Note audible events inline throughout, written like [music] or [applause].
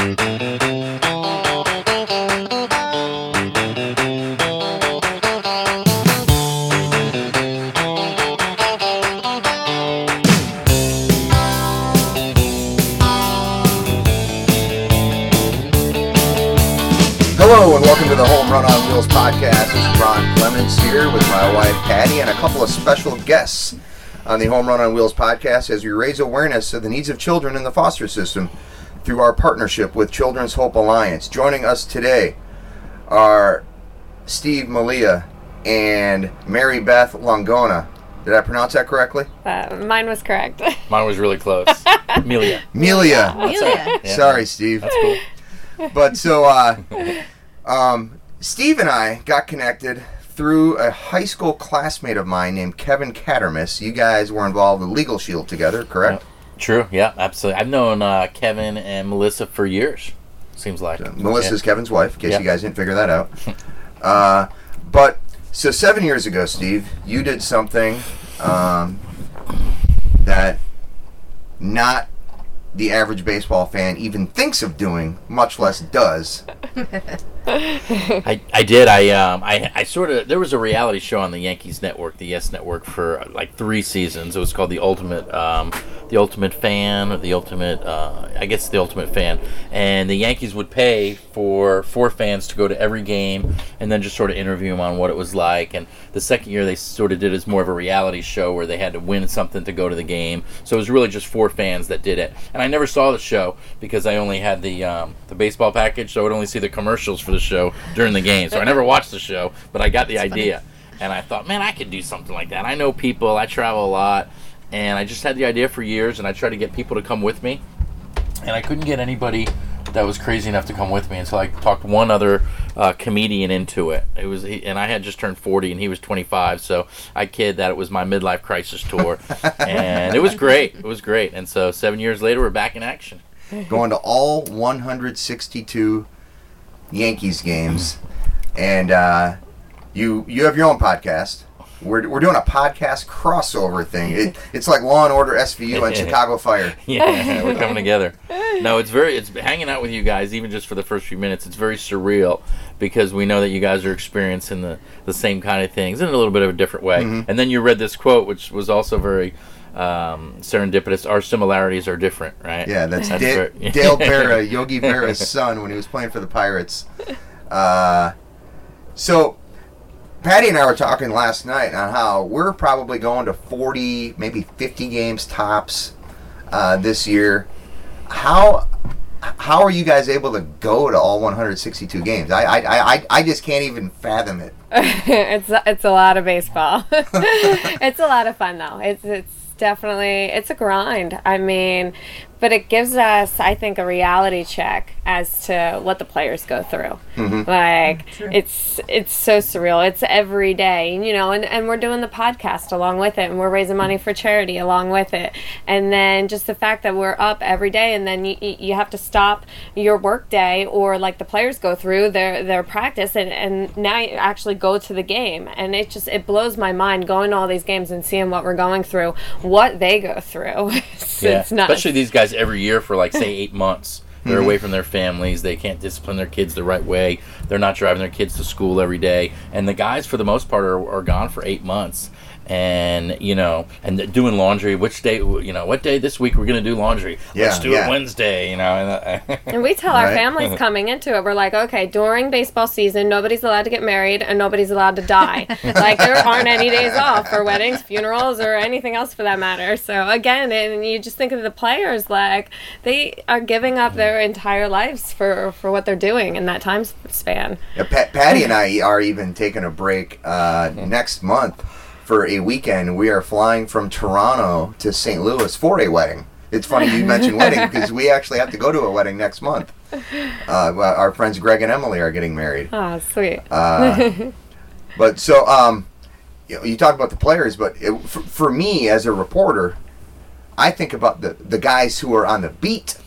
Hello and welcome to the Home Run on Wheels podcast. It's Ron Clements here with my wife Patty and a couple of special guests on the Home Run on Wheels podcast as we raise awareness of the needs of children in the foster system through our partnership with Children's Hope Alliance. Joining us today are Steve Malia and Mary Beth Longona. Did I pronounce that correctly? Uh, mine was correct. [laughs] Mine was really close. Amelia. Melia. Amelia. Yeah. Sorry, Steve. That's cool. But so, uh, um, Steve and I got connected through a high school classmate of mine named Kevin Cattermas. You guys were involved with Legal Shield together, correct? True. Yeah, absolutely. I've known uh, Kevin and Melissa for years. Seems like Melissa's Kevin's wife, in case Yeah. you guys didn't figure that out. [laughs] uh, but so seven years ago, Steve, you did something um, that not the average baseball fan even thinks of doing, much less does. [laughs] I, I did. I um I, I sort of there was a reality show on the Yankees network, the Yes Network, for like three seasons. It was called the Ultimate um the Ultimate Fan or the Ultimate uh, I guess the Ultimate Fan, and the Yankees would pay for four fans to go to every game and then just sort of interview them on what it was like. And the second year they sort of did it as more of a reality show where they had to win something to go to the game. So it was really just four fans that did it. And I never saw the show because I only had the um, the baseball package, so I would only see the commercials for the show during the game. So I never watched the show, but I got the idea. And I thought, man, I could do something like that. I know people, I travel a lot, and I just had the idea for years, and I tried to get people to come with me, and I couldn't get anybody that was crazy enough to come with me and so I talked one other uh, comedian into it. It was, he, and I had just turned 40, and he was 25, so I kid that it was my midlife crisis tour, [laughs] and it was great. It was great, and so seven years later, we're back in action. going to all 162 Yankees games, and uh, you you have your own podcast. We're, we're doing a podcast crossover thing. It, it's like Law and Order SVU and [laughs] Chicago Fire. Yeah, we're coming together. No, it's very it's hanging out with you guys even just for the first few minutes. It's very surreal because we know that you guys are experiencing the the same kind of things in a little bit of a different way. And then you read this quote, which was also very um, serendipitous. Our similarities are different, right? Yeah, that's, Da- very- [laughs] Dale Berra, Yogi Berra's son, when he was playing for the Pirates. Uh, so, Patty and I were talking last night on how we're probably going to 40, maybe 50 games tops uh, this year. How how are you guys able to go to all 162 games? I I, I, I just can't even fathom it. [laughs] it's it's a lot of baseball. [laughs] it's a lot of fun though. It's it's definitely it's a grind. I mean, but it gives us, I think, a reality check as to what the players go through. Mm-hmm. Like it's it's so surreal. It's every day, you know, and, and we're doing the podcast along with it, and we're raising money for charity along with it, and then just the fact that we're up every day, and then you, you have to stop your work day or like the players go through their their practice, and and now you actually go to the game, and it just it blows my mind going to all these games and seeing what we're going through, what they go through. [laughs] it's, Yeah, it's nuts. especially these guys every year for like say [laughs] eight months. They're mm-hmm. away from their families. They can't discipline their kids the right way. They're not driving their kids to school every day. And the guys, for the most part, are, are gone for eight months. And you know, and doing laundry. Which day? You know, what day this week we're gonna do laundry? Let's do yeah. it Wednesday. You know, and, uh, [laughs] And we tell our families [laughs] coming into it, we're like, okay, during baseball season, nobody's allowed to get married and nobody's allowed to die. [laughs] like there aren't any days off for weddings, funerals, or anything else for that matter. So again, and you just think of the players, like they are giving up their entire lives for for what they're doing in that time span. Yeah, Pat, Patty and I are even taking a break uh, next month for a weekend. We are flying from Toronto to St. Louis for a wedding. It's funny you mentioned [laughs] wedding because we actually have to go to a wedding next month. Uh, our friends Greg and Emily are getting married. Oh, sweet. Uh, but so um, you, know, you talk about the players, but it, for, for me as a reporter, I think about the the guys who are on the beat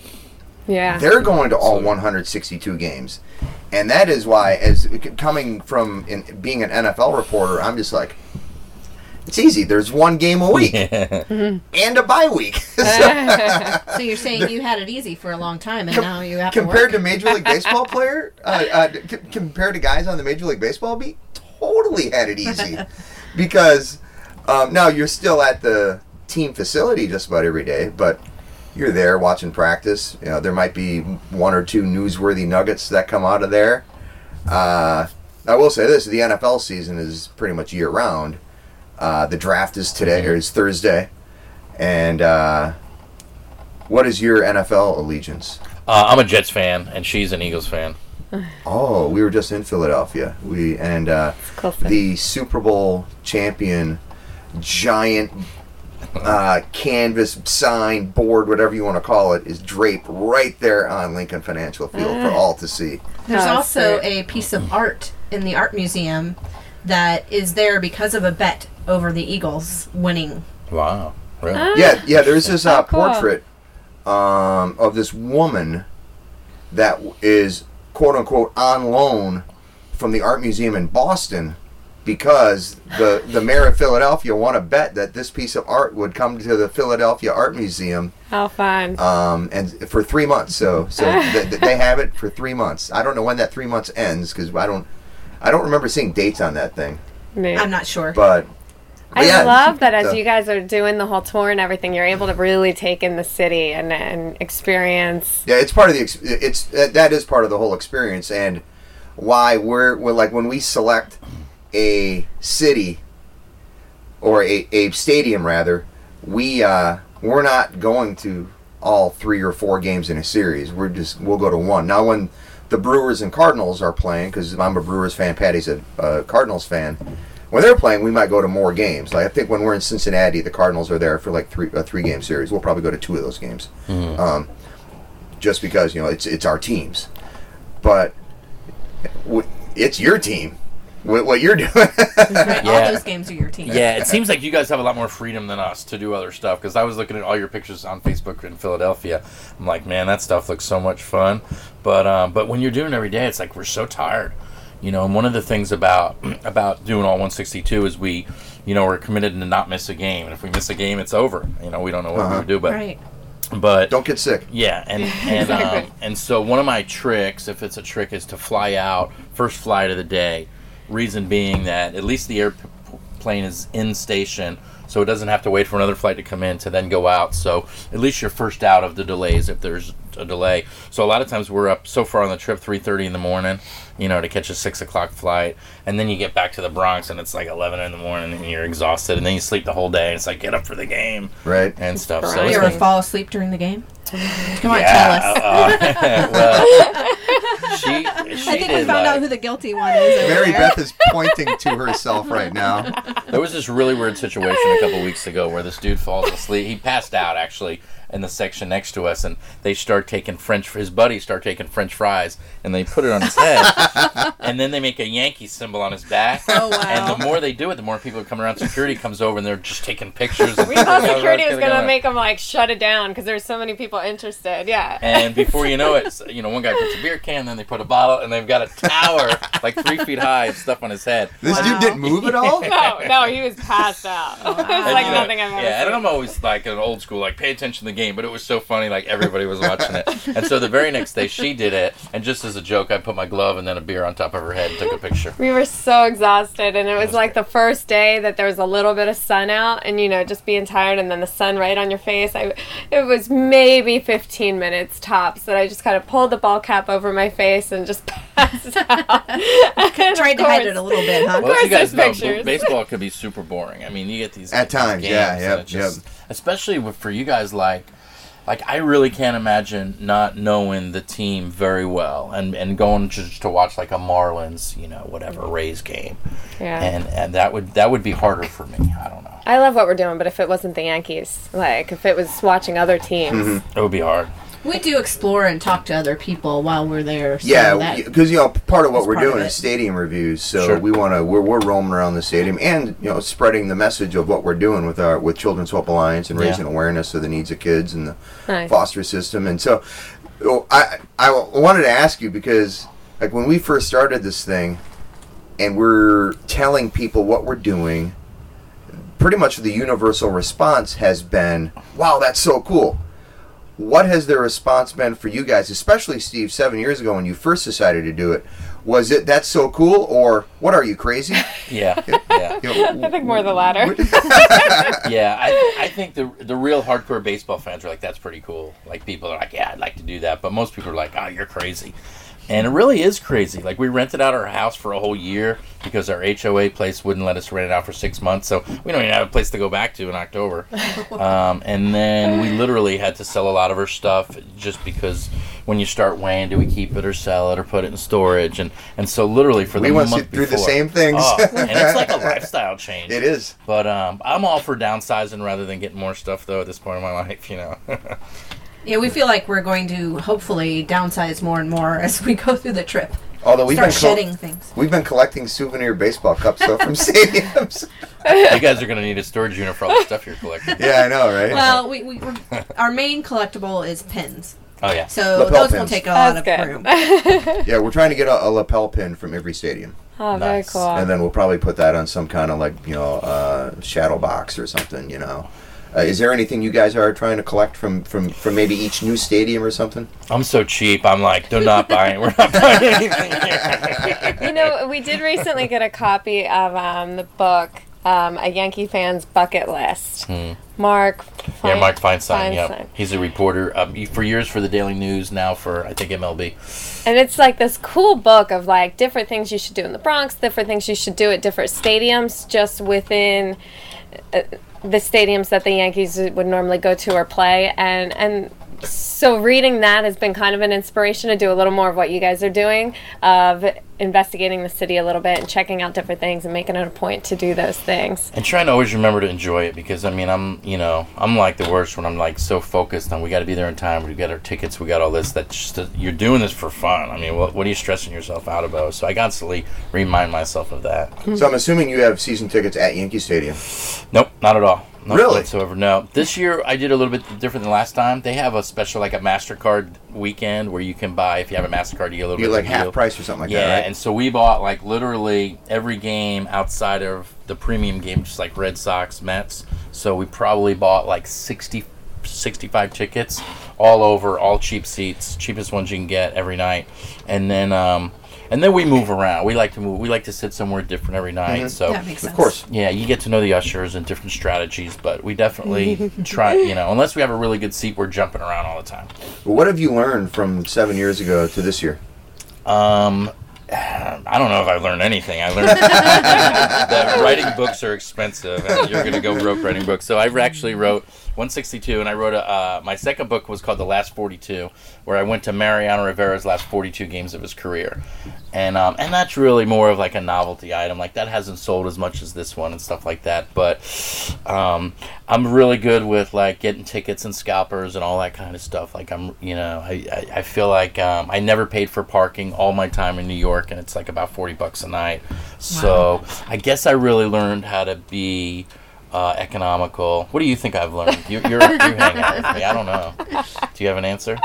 yeah. they're going to all 162 games, and that is why, as coming from in, being an NFL reporter, I'm just like, It's easy. There's one game a week Yeah. [laughs] and a bye week. [laughs] So, So you're saying you had it easy for a long time, and now you have to compared work. to Major League Baseball player, [laughs] uh, uh, c- compared to guys on the Major League Baseball beat, totally had it easy because um, now you're still at the team facility just about every day, but you're there watching practice. You know, there might be one or two newsworthy nuggets that come out of there. Uh, I will say this: the NFL season is pretty much year round. Uh, the draft is today or is Thursday, and uh, what is your NFL allegiance? Uh, I'm a Jets fan, and she's an Eagles fan. [laughs] Oh, we were just in Philadelphia. We and uh, the Super Bowl champion, giant uh, canvas sign board, whatever you want to call it, is draped right there on Lincoln Financial Field for all to see. There's Oh, also a piece of art in the art museum that is there because of a bet over the Eagles winning. Wow. Really? Ah. Yeah, yeah. There's this uh, cool. portrait um, of this woman that is quote unquote on loan from the art museum in Boston because the the mayor of Philadelphia won a bet that this piece of art would come to the Philadelphia Art Museum How fun. um, and for three months. So so [laughs] th- th- they have it for three months. I don't know when that three months ends because I don't I don't remember seeing dates on that thing. Me. I'm not sure. But, but I yeah, love that as so- you guys are doing the whole tour and everything, you're able to really take in the city and, and experience. Yeah, it's part of the ex- it's that is part of the whole experience and why we're, we're like when we select a city or a, a stadium rather, we uh, we're not going to all three or four games in a series. We're just we'll go to one. Now when the Brewers and Cardinals are playing, because I'm a Brewers fan, Patty's a uh, Cardinals fan. When they're playing, we might go to more games. Like I think when we're in Cincinnati, the Cardinals are there for like three a three game series. We'll probably go to two of those games, um, just because you know it's it's our teams. But it's your team. What, what you're doing? Right, Yeah. All those games are your team. Yeah, it seems like you guys have a lot more freedom than us to do other stuff. Because I was looking at all your pictures on Facebook in Philadelphia. I'm like, man, that stuff looks so much fun. But um, but when you're doing it every day, it's like we're so tired. You know, and one of the things about [clears throat] about doing all 162 is we, you know, we're committed to not miss a game. And if we miss a game, it's over. You know, we don't know what Uh-huh. we would do. But Right. But Don't get sick. yeah, and [laughs] and um, and so one of my tricks, if it's a trick, is to fly out first flight of the day. Reason being that at least the airplane is in station, so it doesn't have to wait for another flight to come in to then go out. So at least you're first out of the delays if there's a delay. So a lot of times we're up so far on the trip, three thirty in the morning, you know, to catch a six o'clock flight, and then you get back to the Bronx and it's like eleven in the morning and you're exhausted, and then you sleep the whole day. And it's like get up for the game Right. and stuff. So Right. it's You ever been- fall asleep during the game? Come on, yeah, tell us. uh, [laughs] well, [laughs] she, she [laughs] I think we found like, out who the guilty one is. Mary there. Beth is pointing to herself right now. there was this really weird situation a couple weeks ago where this dude falls asleep. He passed out actually in the section next to us, and they start taking French. His buddies start taking French fries, and they put it on his head, [laughs] and then they make a Yankee symbol on his back. Oh, wow. And the more they do it, the more people are coming around. Security comes over, and they're just taking pictures. We thought security was going to make them like shut it down because there's so many people interested. Yeah. And before you know it, [laughs] you know, one guy puts a beer can, then they put a bottle, and they've got a tower like three feet high of stuff on his head. This Wow. dude didn't move at all. [laughs] no, no, he was passed out. it was And, like you know, nothing I've ever yeah, and. I'm always like an old school, like pay attention to the game, but it was so funny, like everybody was watching it. [laughs] And so the very next day, she did it, and just as a joke, I put my glove and then a beer on top of her head and took a picture. We were so exhausted, and it was like the first day that there was a little bit of sun out, and you know, just being tired, and then the sun right on your face. I, it was maybe 15 minutes tops that I just kind of pulled the ball cap over my face and just [laughs] passed out. And [laughs] Tried of to hide it a little bit, huh? Well, as you course guys know, pictures. baseball could be super boring. I mean, you get these At these times, yeah, yeah, yep, and it just- yep. Especially with, for you guys, like. Like I really can't imagine not knowing the team very well and, and going just to watch like a Marlins, you know, whatever Rays game, Yeah. and and that would that would be harder for me. I don't know. I love what we're doing, but if it wasn't the Yankees, like if it was watching other teams, Mm-hmm. It would be hard. We do explore and talk to other people while we're there. So Yeah, because you know part of what we're doing is stadium reviews. So Sure. we want to we're, we're roaming around the stadium and you know spreading the message of what we're doing with our with Children's Hope Alliance and Yeah. raising awareness of the needs of kids and the Nice. foster system. And so oh, I I wanted to ask you because like when we first started this thing and we're telling people what we're doing pretty much the universal response has been, "Wow, that's so cool." What has their response been for you guys, especially Steve, seven years ago when you first decided to do it? Was it that's so cool, or what are you crazy? Yeah, [laughs] yeah, You know, [laughs] I think more the latter. [laughs] yeah. I, I think the the real hardcore baseball fans are like, that's pretty cool. Like people are like, yeah, I'd like to do that, but most people are like, oh, you're crazy. And it really is crazy. Like we rented out our house for a whole year because our HOA place wouldn't let us rent it out for six months, so we don't even have a place to go back to in October. [laughs] Um, and then we literally had to sell a lot of our stuff just because when you start weighing, do we keep it or sell it or put it in storage? And and so literally for the We went month through the same things. Oh, [laughs] and it's like a lifestyle change. it is. But um, I'm all for downsizing rather than getting more stuff though at this point in my life, you know. [laughs] Yeah, we feel like we're going to hopefully downsize more and more as we go through the trip. Although we've Start been col- shedding things. we've been collecting souvenir baseball cups though from [laughs] stadiums. you guys are gonna need a storage unit for all the stuff you're collecting. yeah, I know, right? Well, we, we our main collectible is pins, Oh yeah. so Lapel those will take a lot of That's room. [laughs] yeah, we're trying to get a, a lapel pin from every stadium, Oh, very cool. and then we'll probably put that on some kind of like you know uh, shadow box or something. You know. Uh, is there anything you guys are trying to collect from, from, from maybe each new stadium or something? I'm so cheap. I'm like, they're not buying. We're not buying [laughs] anything here. you know, we did recently get a copy of um, the book, um, A Yankee Fan's Bucket List. Mark. Hmm. yeah, Mark Feinsand. Yeah, Feinsand. he's a reporter um, for years for the Daily News. Now for I think MLB. And it's like this cool book of like different things you should do in the Bronx, different things you should do at different stadiums, just within uh, the stadiums that the Yankees would normally go to or play. And and so reading that has been kind of an inspiration to do a little more of what you guys are doing of investigating the city a little bit and checking out different things and making it a point to do those things. And trying to always remember to enjoy it because I mean I'm you know I'm like the worst when I'm like so focused on we got to be there in time we got our tickets we got all this that just you're doing this for fun I mean what, what are you stressing yourself out about so I constantly remind myself of that So I'm assuming you have season tickets at Yankee Stadium. nope not at all not Really? whatsoever no this year I did a little bit different than last time they have a special like a Mastercard weekend where you can buy if you have a Mastercard you get a little You bit like half deal. price or something like yeah, that, right? and so we bought like literally every game outside of the premium game, just like Red Sox, Mets. So we probably bought like 60, 65 tickets all over, all cheap seats, cheapest ones you can get every night. And then, um, and then we move around. We like to move. We like to sit somewhere different every night. So That makes sense. of course. yeah, you get to know the ushers and different strategies, but we definitely [laughs] try. You know, unless we have a really good seat, we're jumping around all the time. What have you learned from seven years ago to this year? Um, I don't know if I learned anything. I learned [laughs] that writing books are expensive, and you're gonna go broke writing books. So I actually wrote 162, and I wrote a. Uh, my second book was called The Last 42, where I went to Mariano Rivera's last 42 games of his career, and um, and that's really more of like a novelty item. Like that hasn't sold as much as this one and stuff like that. But um, I'm really good with like getting tickets and scalpers and all that kind of stuff. Like I'm, you know, I I, I feel like um, I never paid for parking all my time in New York, and it's like about 40 bucks a night. So I guess I really learned how to be. Uh, economical. What do you think I've learned? You, you're you hang out with me. I don't know. Do you have an answer?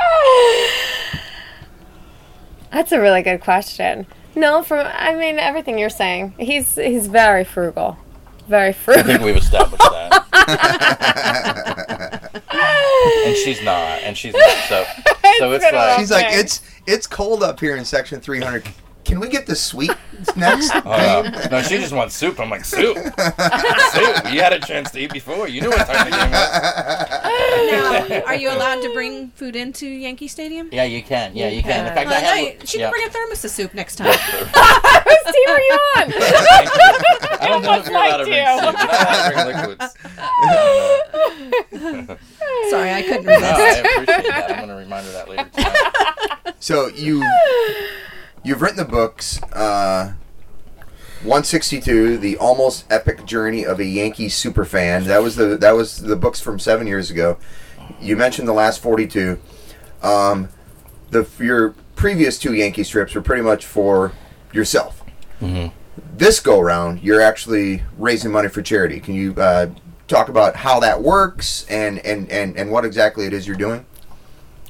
That's a really good question. No, from I mean everything you're saying. He's he's very frugal. Very frugal. I think we've established that. [laughs] and she's not, and she's not. So, so it's like She's like, it's it's cold up here in section 300. Can we get the sweet next? Uh, oh, no. no, she just wants soup. I'm like, soup? soup? You had a chance to eat before. You knew what time the game was. Now, are you allowed to bring food into Yankee Stadium? Yeah, you can. Yeah, you can. In can. fact, I have. no, she yeah. can bring a thermos of soup next time. [laughs] Whose team are you on? [laughs] I don't know if you're allowed to bring like soup. You're not allowed to bring liquids. [laughs] Sorry, I couldn't No. I appreciate that. I'm going to remind her that later tonight. So you you've written the books. Uh, 162, the almost epic journey of a Yankee super fan. That was the that was the books from seven years ago. You mentioned the last 42. Um, the your previous two Yankee strips were pretty much for yourself. Mhm. This go round, you're actually raising money for charity. Can you uh, talk about how that works and, and, and, and what exactly it is you're doing?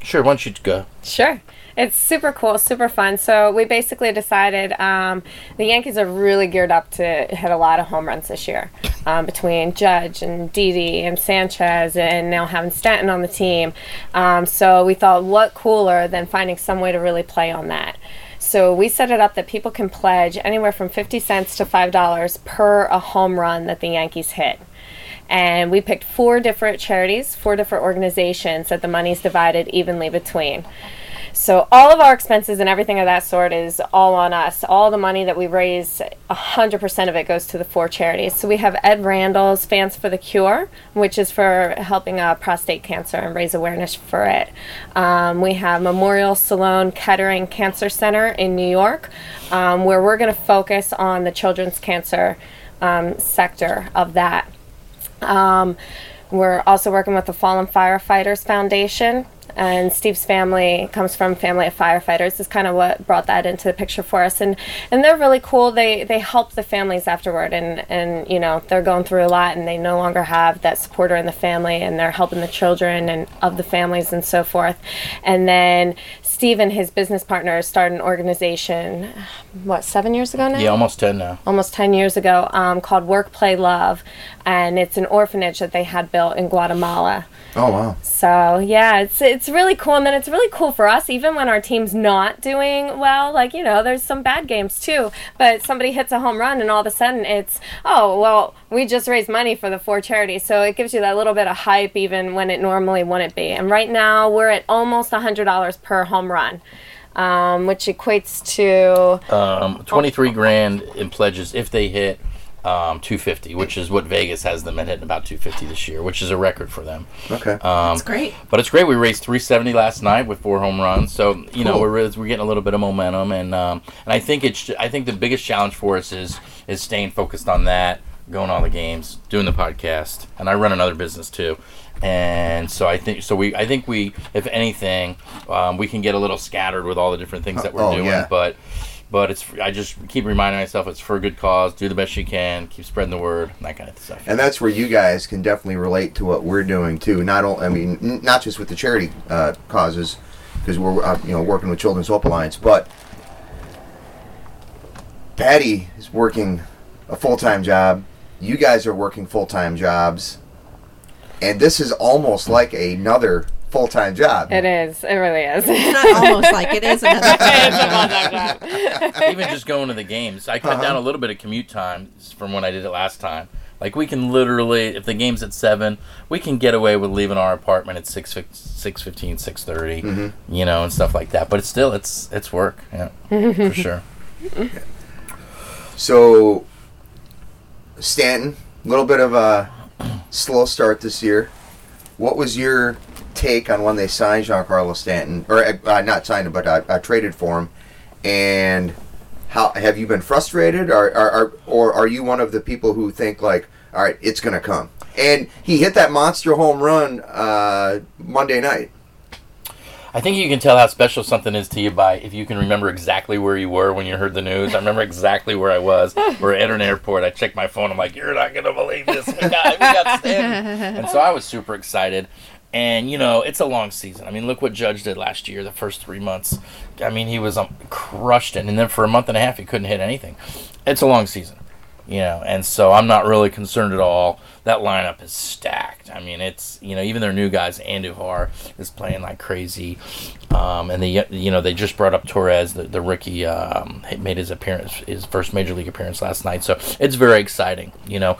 Sure, why don't you go? Sure. It's super cool, super fun. So we basically decided um, the Yankees are really geared up to hit a lot of home runs this year um, between Judge and Didi and Sanchez and now having Stanton on the team. Um, so we thought, what cooler than finding some way to really play on that. So we set it up that people can pledge anywhere from 50 cents to $5 per a home run that the Yankees hit. And we picked four different charities, four different organizations that the money's divided evenly between. So all of our expenses and everything of that sort is all on us. All the money that we raise, 100% of it goes to the four charities. So we have Ed Randall's Fans for the Cure, which is for helping uh, prostate cancer and raise awareness for it. Um, we have Memorial Sloan Kettering Cancer Center in New York, um, where we're going to focus on the children's cancer um, sector of that. Um, we're also working with the Fallen Firefighters Foundation and Steve's family comes from family of firefighters is kind of what brought that into the picture for us. And and they're really cool. They they help the families afterward and and you know they're going through a lot and they no longer have that supporter in the family and they're helping the children and of the families and so forth. And then Steve and his business partner started an organization what seven years ago now Yeah, almost ten now. almost 10 years ago um, called Work Play Love and it's an orphanage that they had built in Guatemala Oh wow. so yeah, it's it's really cool, and then it's really cool for us, even when our team's not doing well. Like you know, there's some bad games too, but somebody hits a home run, and all of a sudden it's oh well, we just raised money for the four charities, so it gives you that little bit of hype, even when it normally wouldn't be. And right now we're at almost a hundred dollars per home run. Um, which equates to Um, Twenty-three grand in pledges if they hit um, 250, which is what Vegas has them at hitting about 250 this year, which is a record for them. Okay. Um, That's great. But it's great. We raised 370 last night with four home runs, so you know we're we're getting a little bit of momentum, and um, and I think it's I think the biggest challenge for us is is staying focused on that, going to all the games, doing the podcast, and I run another business too, and so I think so we I think we if anything um, we can get a little scattered with all the different things that we're Oh, doing, yeah. but. But it's I just keep reminding myself it's for a good cause. Do the best you can. Keep spreading the word. That kind of stuff. And that's where you guys can definitely relate to what we're doing too. Not only, I mean, n- not just with the charity uh, causes, because we're uh, you know working with Children's Hope Alliance, but Patty is working a full time job. You guys are working full time jobs, and this is almost like another full time job. it is, it really is. It's not [laughs] almost like it is another full-time job. [laughs] even just going to the games, I cut Uh-huh. down a little bit of commute time from when I did it last time. Like we can literally, if the game's at seven, we can get away with leaving our apartment at six, six fifteen, six thirty, Mm-hmm. you know, and stuff like that. But it's still, it's it's work, yeah, [laughs] for sure. So, Stanton, a little bit of a slow start this year. What was your take on when they signed Giancarlo Stanton, or uh, not signed him, but uh, uh, traded for him? And how have you been frustrated, or, or, or, or are you one of the people who think like, all right, it's gonna come? And he hit that monster home run uh, Monday night. I think you can tell how special something is to you by if you can remember exactly where you were when you heard the news. I remember exactly where I was. We're at an airport. I checked my phone. I'm like, "You're not gonna believe this. We got, we got [laughs] Stanton." and so I was super excited. And you know, it's a long season. I mean, look what Judge did last year. The first three months, I mean, he was um, crushed it, and then for a month and a half, he couldn't hit anything. It's a long season you know, and so I'm not really concerned at all. That lineup is stacked. I mean, it's you know even their new guys, Andujar is playing like crazy, um, and the you know they just brought up Torres, the, the rookie, um, made his appearance, his first major league appearance last night. So it's very exciting. You know,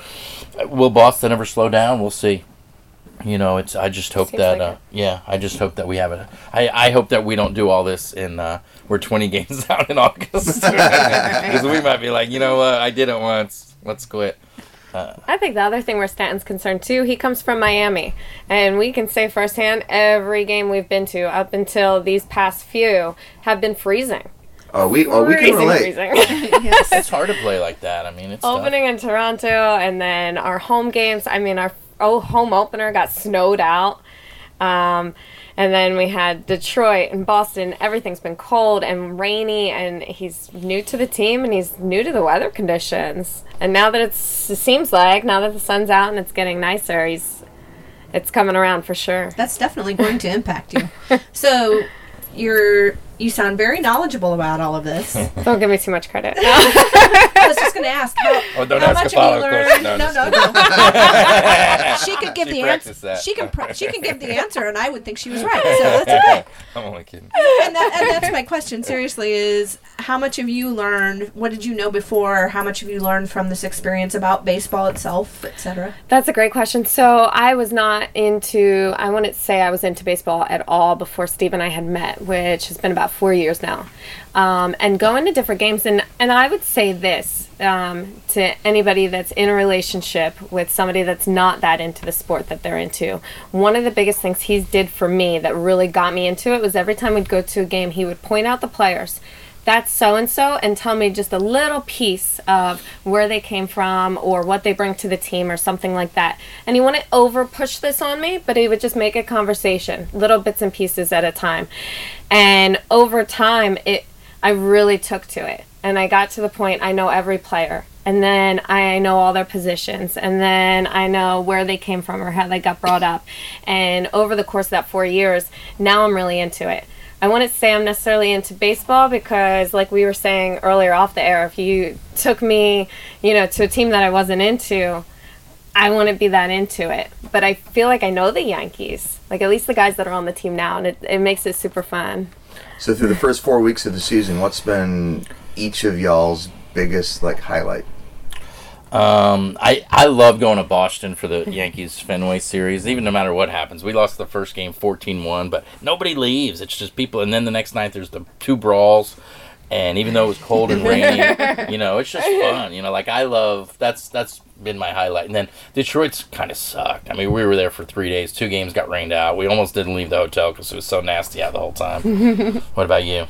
will Boston ever slow down? We'll see. You know, it's. I just hope Seems that. like uh, yeah, I just hope that we have it. I, I hope that we don't do all this in. Uh, we're 20 games [laughs] out in August [laughs] because we might be like, you know what, I did it once. Let's quit. I think the other thing where Stanton's concerned too, he comes from Miami, and we can say firsthand every game we've been to up until these past few have been freezing. Oh, we oh we can freezing, relate. freezing. [laughs] [laughs] It's hard to play like that. I mean, it's tough. Opening in Toronto, and then our home games. I mean, our oh home opener got snowed out. Um, and then we had Detroit and Boston. Everything's been cold and rainy, and he's new to the team and he's new to the weather conditions. And now that it's, it seems like now that the sun's out and it's getting nicer, he's it's coming around for sure. That's definitely going to impact you. [laughs] So, you're you sound very knowledgeable about all of this. [laughs] Don't give me too much credit. [laughs] I was just going to ask how, Oh, don't how ask much have you follow-up question. learned? No, No, no, no. [laughs] she could give She the answer. She can pr- she can give the answer, and I would think she was right. So that's okay. I'm only kidding. And, that, and that's my question. Seriously, is how much have you learned? What did you know before? How much have you learned from this experience about baseball itself, etc.? That's a great question. So I was not into, I wouldn't say I was into baseball at all before Steve and I had met, which has been about four years now. Um, and going to different games, and, and I would say this um, to anybody that's in a relationship with somebody that's not that into the sport that they're into. One of the biggest things he did for me that really got me into it was every time we'd go to a game, he would point out the players that's so and so and tell me just a little piece of where they came from or what they bring to the team or something like that. And he wouldn't over push this on me, but he would just make a conversation, little bits and pieces at a time. And over time it I really took to it. And I got to the point I know every player. And then I know all their positions. And then I know where they came from or how they got brought up. And over the course of that four years, now I'm really into it. I wouldn't say I'm necessarily into baseball because, like we were saying earlier off the air, if you took me, you know, to a team that I wasn't into, I wouldn't be that into it. But I feel like I know the Yankees, like at least the guys that are on the team now, and it, it makes it super fun. So through the first four weeks of the season, what's been each of y'all's biggest like highlight? Um, I I love going to Boston for the [laughs] Yankees Fenway series. Even no matter what happens, we lost the first game 14-1, but nobody leaves. It's just people, and then the next night there's the two brawls. And even though it was cold and rainy, [laughs] you know, it's just fun. You know, like I love that's that's been my highlight. And then Detroit's kind of sucked. I mean, we were there for three days. Two games got rained out. We almost didn't leave the hotel because it was so nasty out the whole time. [laughs] what about you?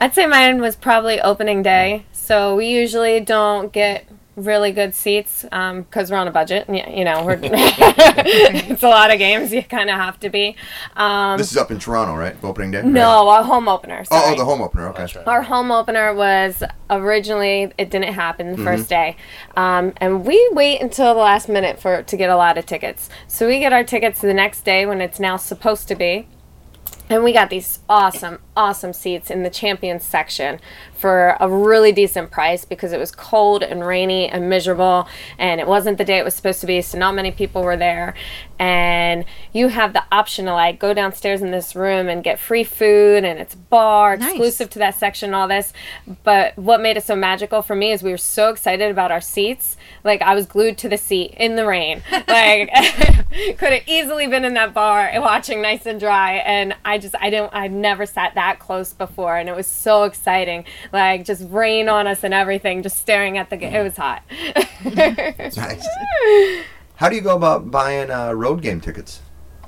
I'd say mine was probably opening day. So we usually don't get really good seats because we're on a budget. y- You know, we're [laughs] [laughs] it's a lot of games. You kind of have to be. Um, This is up in Toronto, right? Opening day. no, a home opener. Oh, sorry. oh, the home opener. Okay. Right. Our home opener was originally it didn't happen the Mm-hmm. first day, um, and we wait until the last minute for to get a lot of tickets. So we get our tickets the next day when it's now supposed to be, and we got these awesome, awesome seats in the champions section for a really decent price because it was cold and rainy and miserable and it wasn't the day it was supposed to be so not many people were there. And you have the option to like go downstairs in this room and get free food and it's bar Nice. exclusive to that section and all this. But what made it so magical for me is we were so excited about our seats. Like i was glued to the seat in the rain. Like [laughs] could have easily been in that bar watching nice and dry and i just i don't i've never sat that close before and it was so exciting like just rain on us and everything just staring at the ga- it was hot [laughs] Nice. How do you go about buying uh, road game tickets?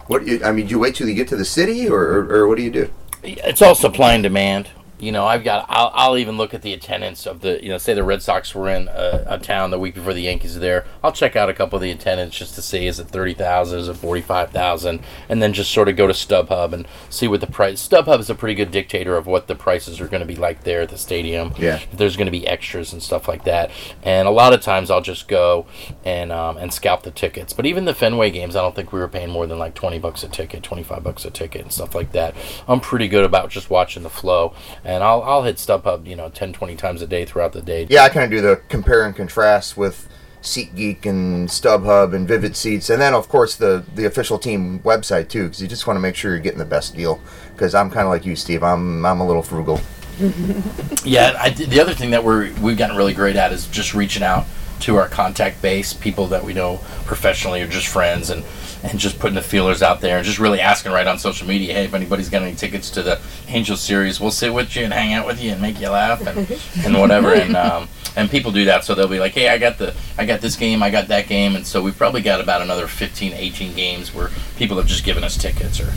What you, I mean, do you wait till you get to the city, or, or, or what do you do? it's all supply and demand. You know, I've got. I'll, I'll even look at the attendance of the. You know, say the Red Sox were in a, a town the week before the Yankees are there. I'll check out a couple of the attendance just to see is it thirty thousand, is it forty five thousand, and then just sort of go to StubHub and see what the price. StubHub is a pretty good dictator of what the prices are going to be like there at the stadium. Yeah. If there's going to be extras and stuff like that. And a lot of times I'll just go and um, and scalp the tickets. But even the Fenway games, I don't think we were paying more than like twenty bucks a ticket, twenty five bucks a ticket, and stuff like that. I'm pretty good about just watching the flow, and I'll I'll hit StubHub, you know, 10, 20 times a day throughout the day. Yeah, I kind of do the compare and contrast with SeatGeek and StubHub and Vivid Seats, and then of course the the official team website too, because you just want to make sure you're getting the best deal. Because I'm kind of like you, Steve. I'm I'm a little frugal. [laughs] Yeah, I, the other thing that we're we've gotten really great at is just reaching out to our contact base, people that we know professionally or just friends, and and just putting the feelers out there and just really asking right on social media, hey, if anybody's got any tickets to the Angel series, we'll sit with you and hang out with you and make you laugh and, [laughs] and whatever. And um, and people do that, so they'll be like, hey, I got the I got this game, I got that game, and so we've probably got about another 15, 18 games where people have just given us tickets or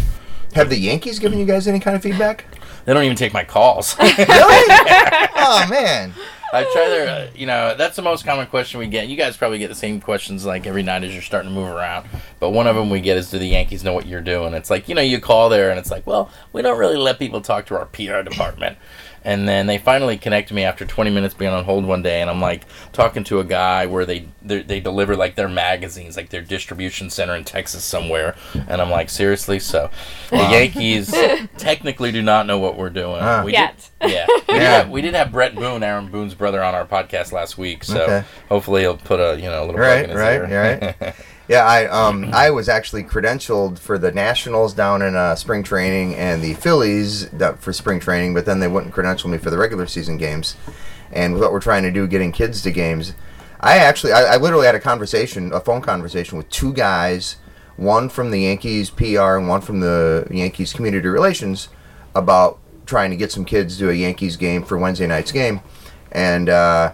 Have the Yankees given you guys any kind of feedback? they don't even take my calls. really? [laughs] oh man. I try their, uh, you know, that's the most common question we get. You guys probably get the same questions like every night as you're starting to move around. But one of them we get is, do the Yankees know what you're doing? It's like, you know, you call there and it's like, well, we don't really let people talk to our PR department. And then they finally connected me after 20 minutes being on hold one day, and I'm like talking to a guy where they they they deliver like their magazines, like their distribution center in Texas somewhere, and I'm like, seriously? So the Yankees [laughs] technically do not know what we're doing. We Yet. Did, [laughs] yeah, [laughs] we, Did Yeah. have, we did have Bret Boone, Aaron Boone's brother, on our podcast last week, so Okay. hopefully he'll put a you know a little plug Right, in his right, ear. right. Yeah, I um I was actually credentialed for the Nationals down in uh, spring training and the Phillies for spring training, but then they wouldn't credential me for the regular season games. And what we're trying to do, getting kids to games, I actually I, I literally had a conversation, a phone conversation with two guys, one from the Yankees PR and one from the Yankees community relations, about trying to get some kids to a Yankees game for Wednesday night's game, and. uh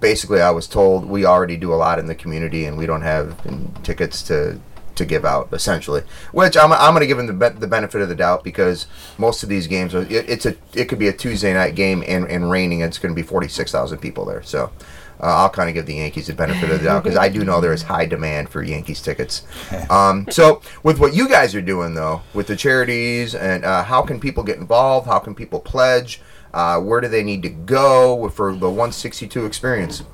basically I was told we already do a lot in the community and we don't have tickets to to give out essentially which I'm, I'm going to give them the, be- the benefit of the doubt because most of these games are it, it's a it could be a Tuesday night game and, and raining and it's going to be 46,000 people there so uh, I'll kind of give the Yankees the benefit of the doubt because I do know there is high demand for Yankees tickets. [laughs] Um, so, with what you guys are doing though, with the charities and uh, how can people get involved? How can people pledge? Uh, where do they need to go for the 162 experience?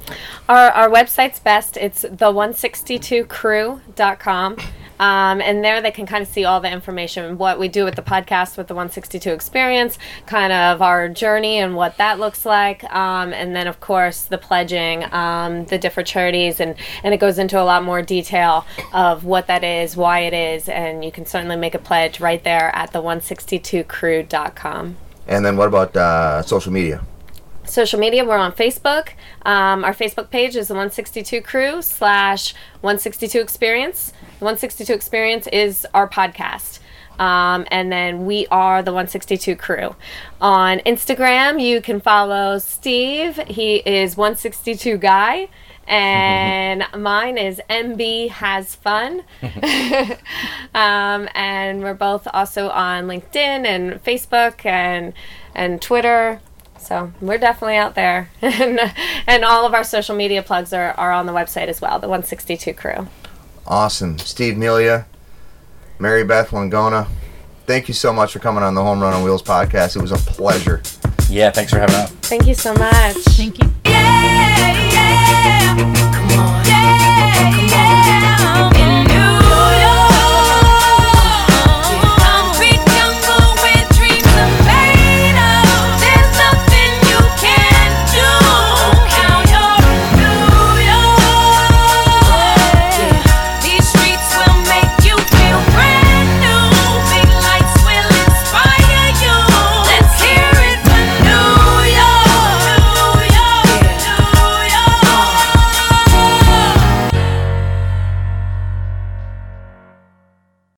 Our, our website's best. It's the162crew.com. Um, and there they can kind of see all the information, what we do with the podcast with the 162 experience, kind of our journey and what that looks like. Um, and then, of course, the pledging, um, the different charities, and, and it goes into a lot more detail of what that is, why it is. And you can certainly make a pledge right there at the 162crew.com. And then what about uh, social media? social media we're on facebook. Um, our facebook page is the 162 crew slash 162 experience. The 162 experience is our podcast. Um, and then we are the 162 crew. On instagram you can follow steve. He is 162 guy and mine is mb has fun [laughs] um, and we're both also on linkedin and facebook and and twitter so we're definitely out there. [laughs] and, and all of our social media plugs are, are on the website as well, the 162 crew. Awesome. Steve Melia, Mary Beth Langona, thank you so much for coming on the Home Run on Wheels podcast. It was a pleasure. Yeah, thanks for having us. Thank you so much. Thank you. Come on. Yeah, yeah.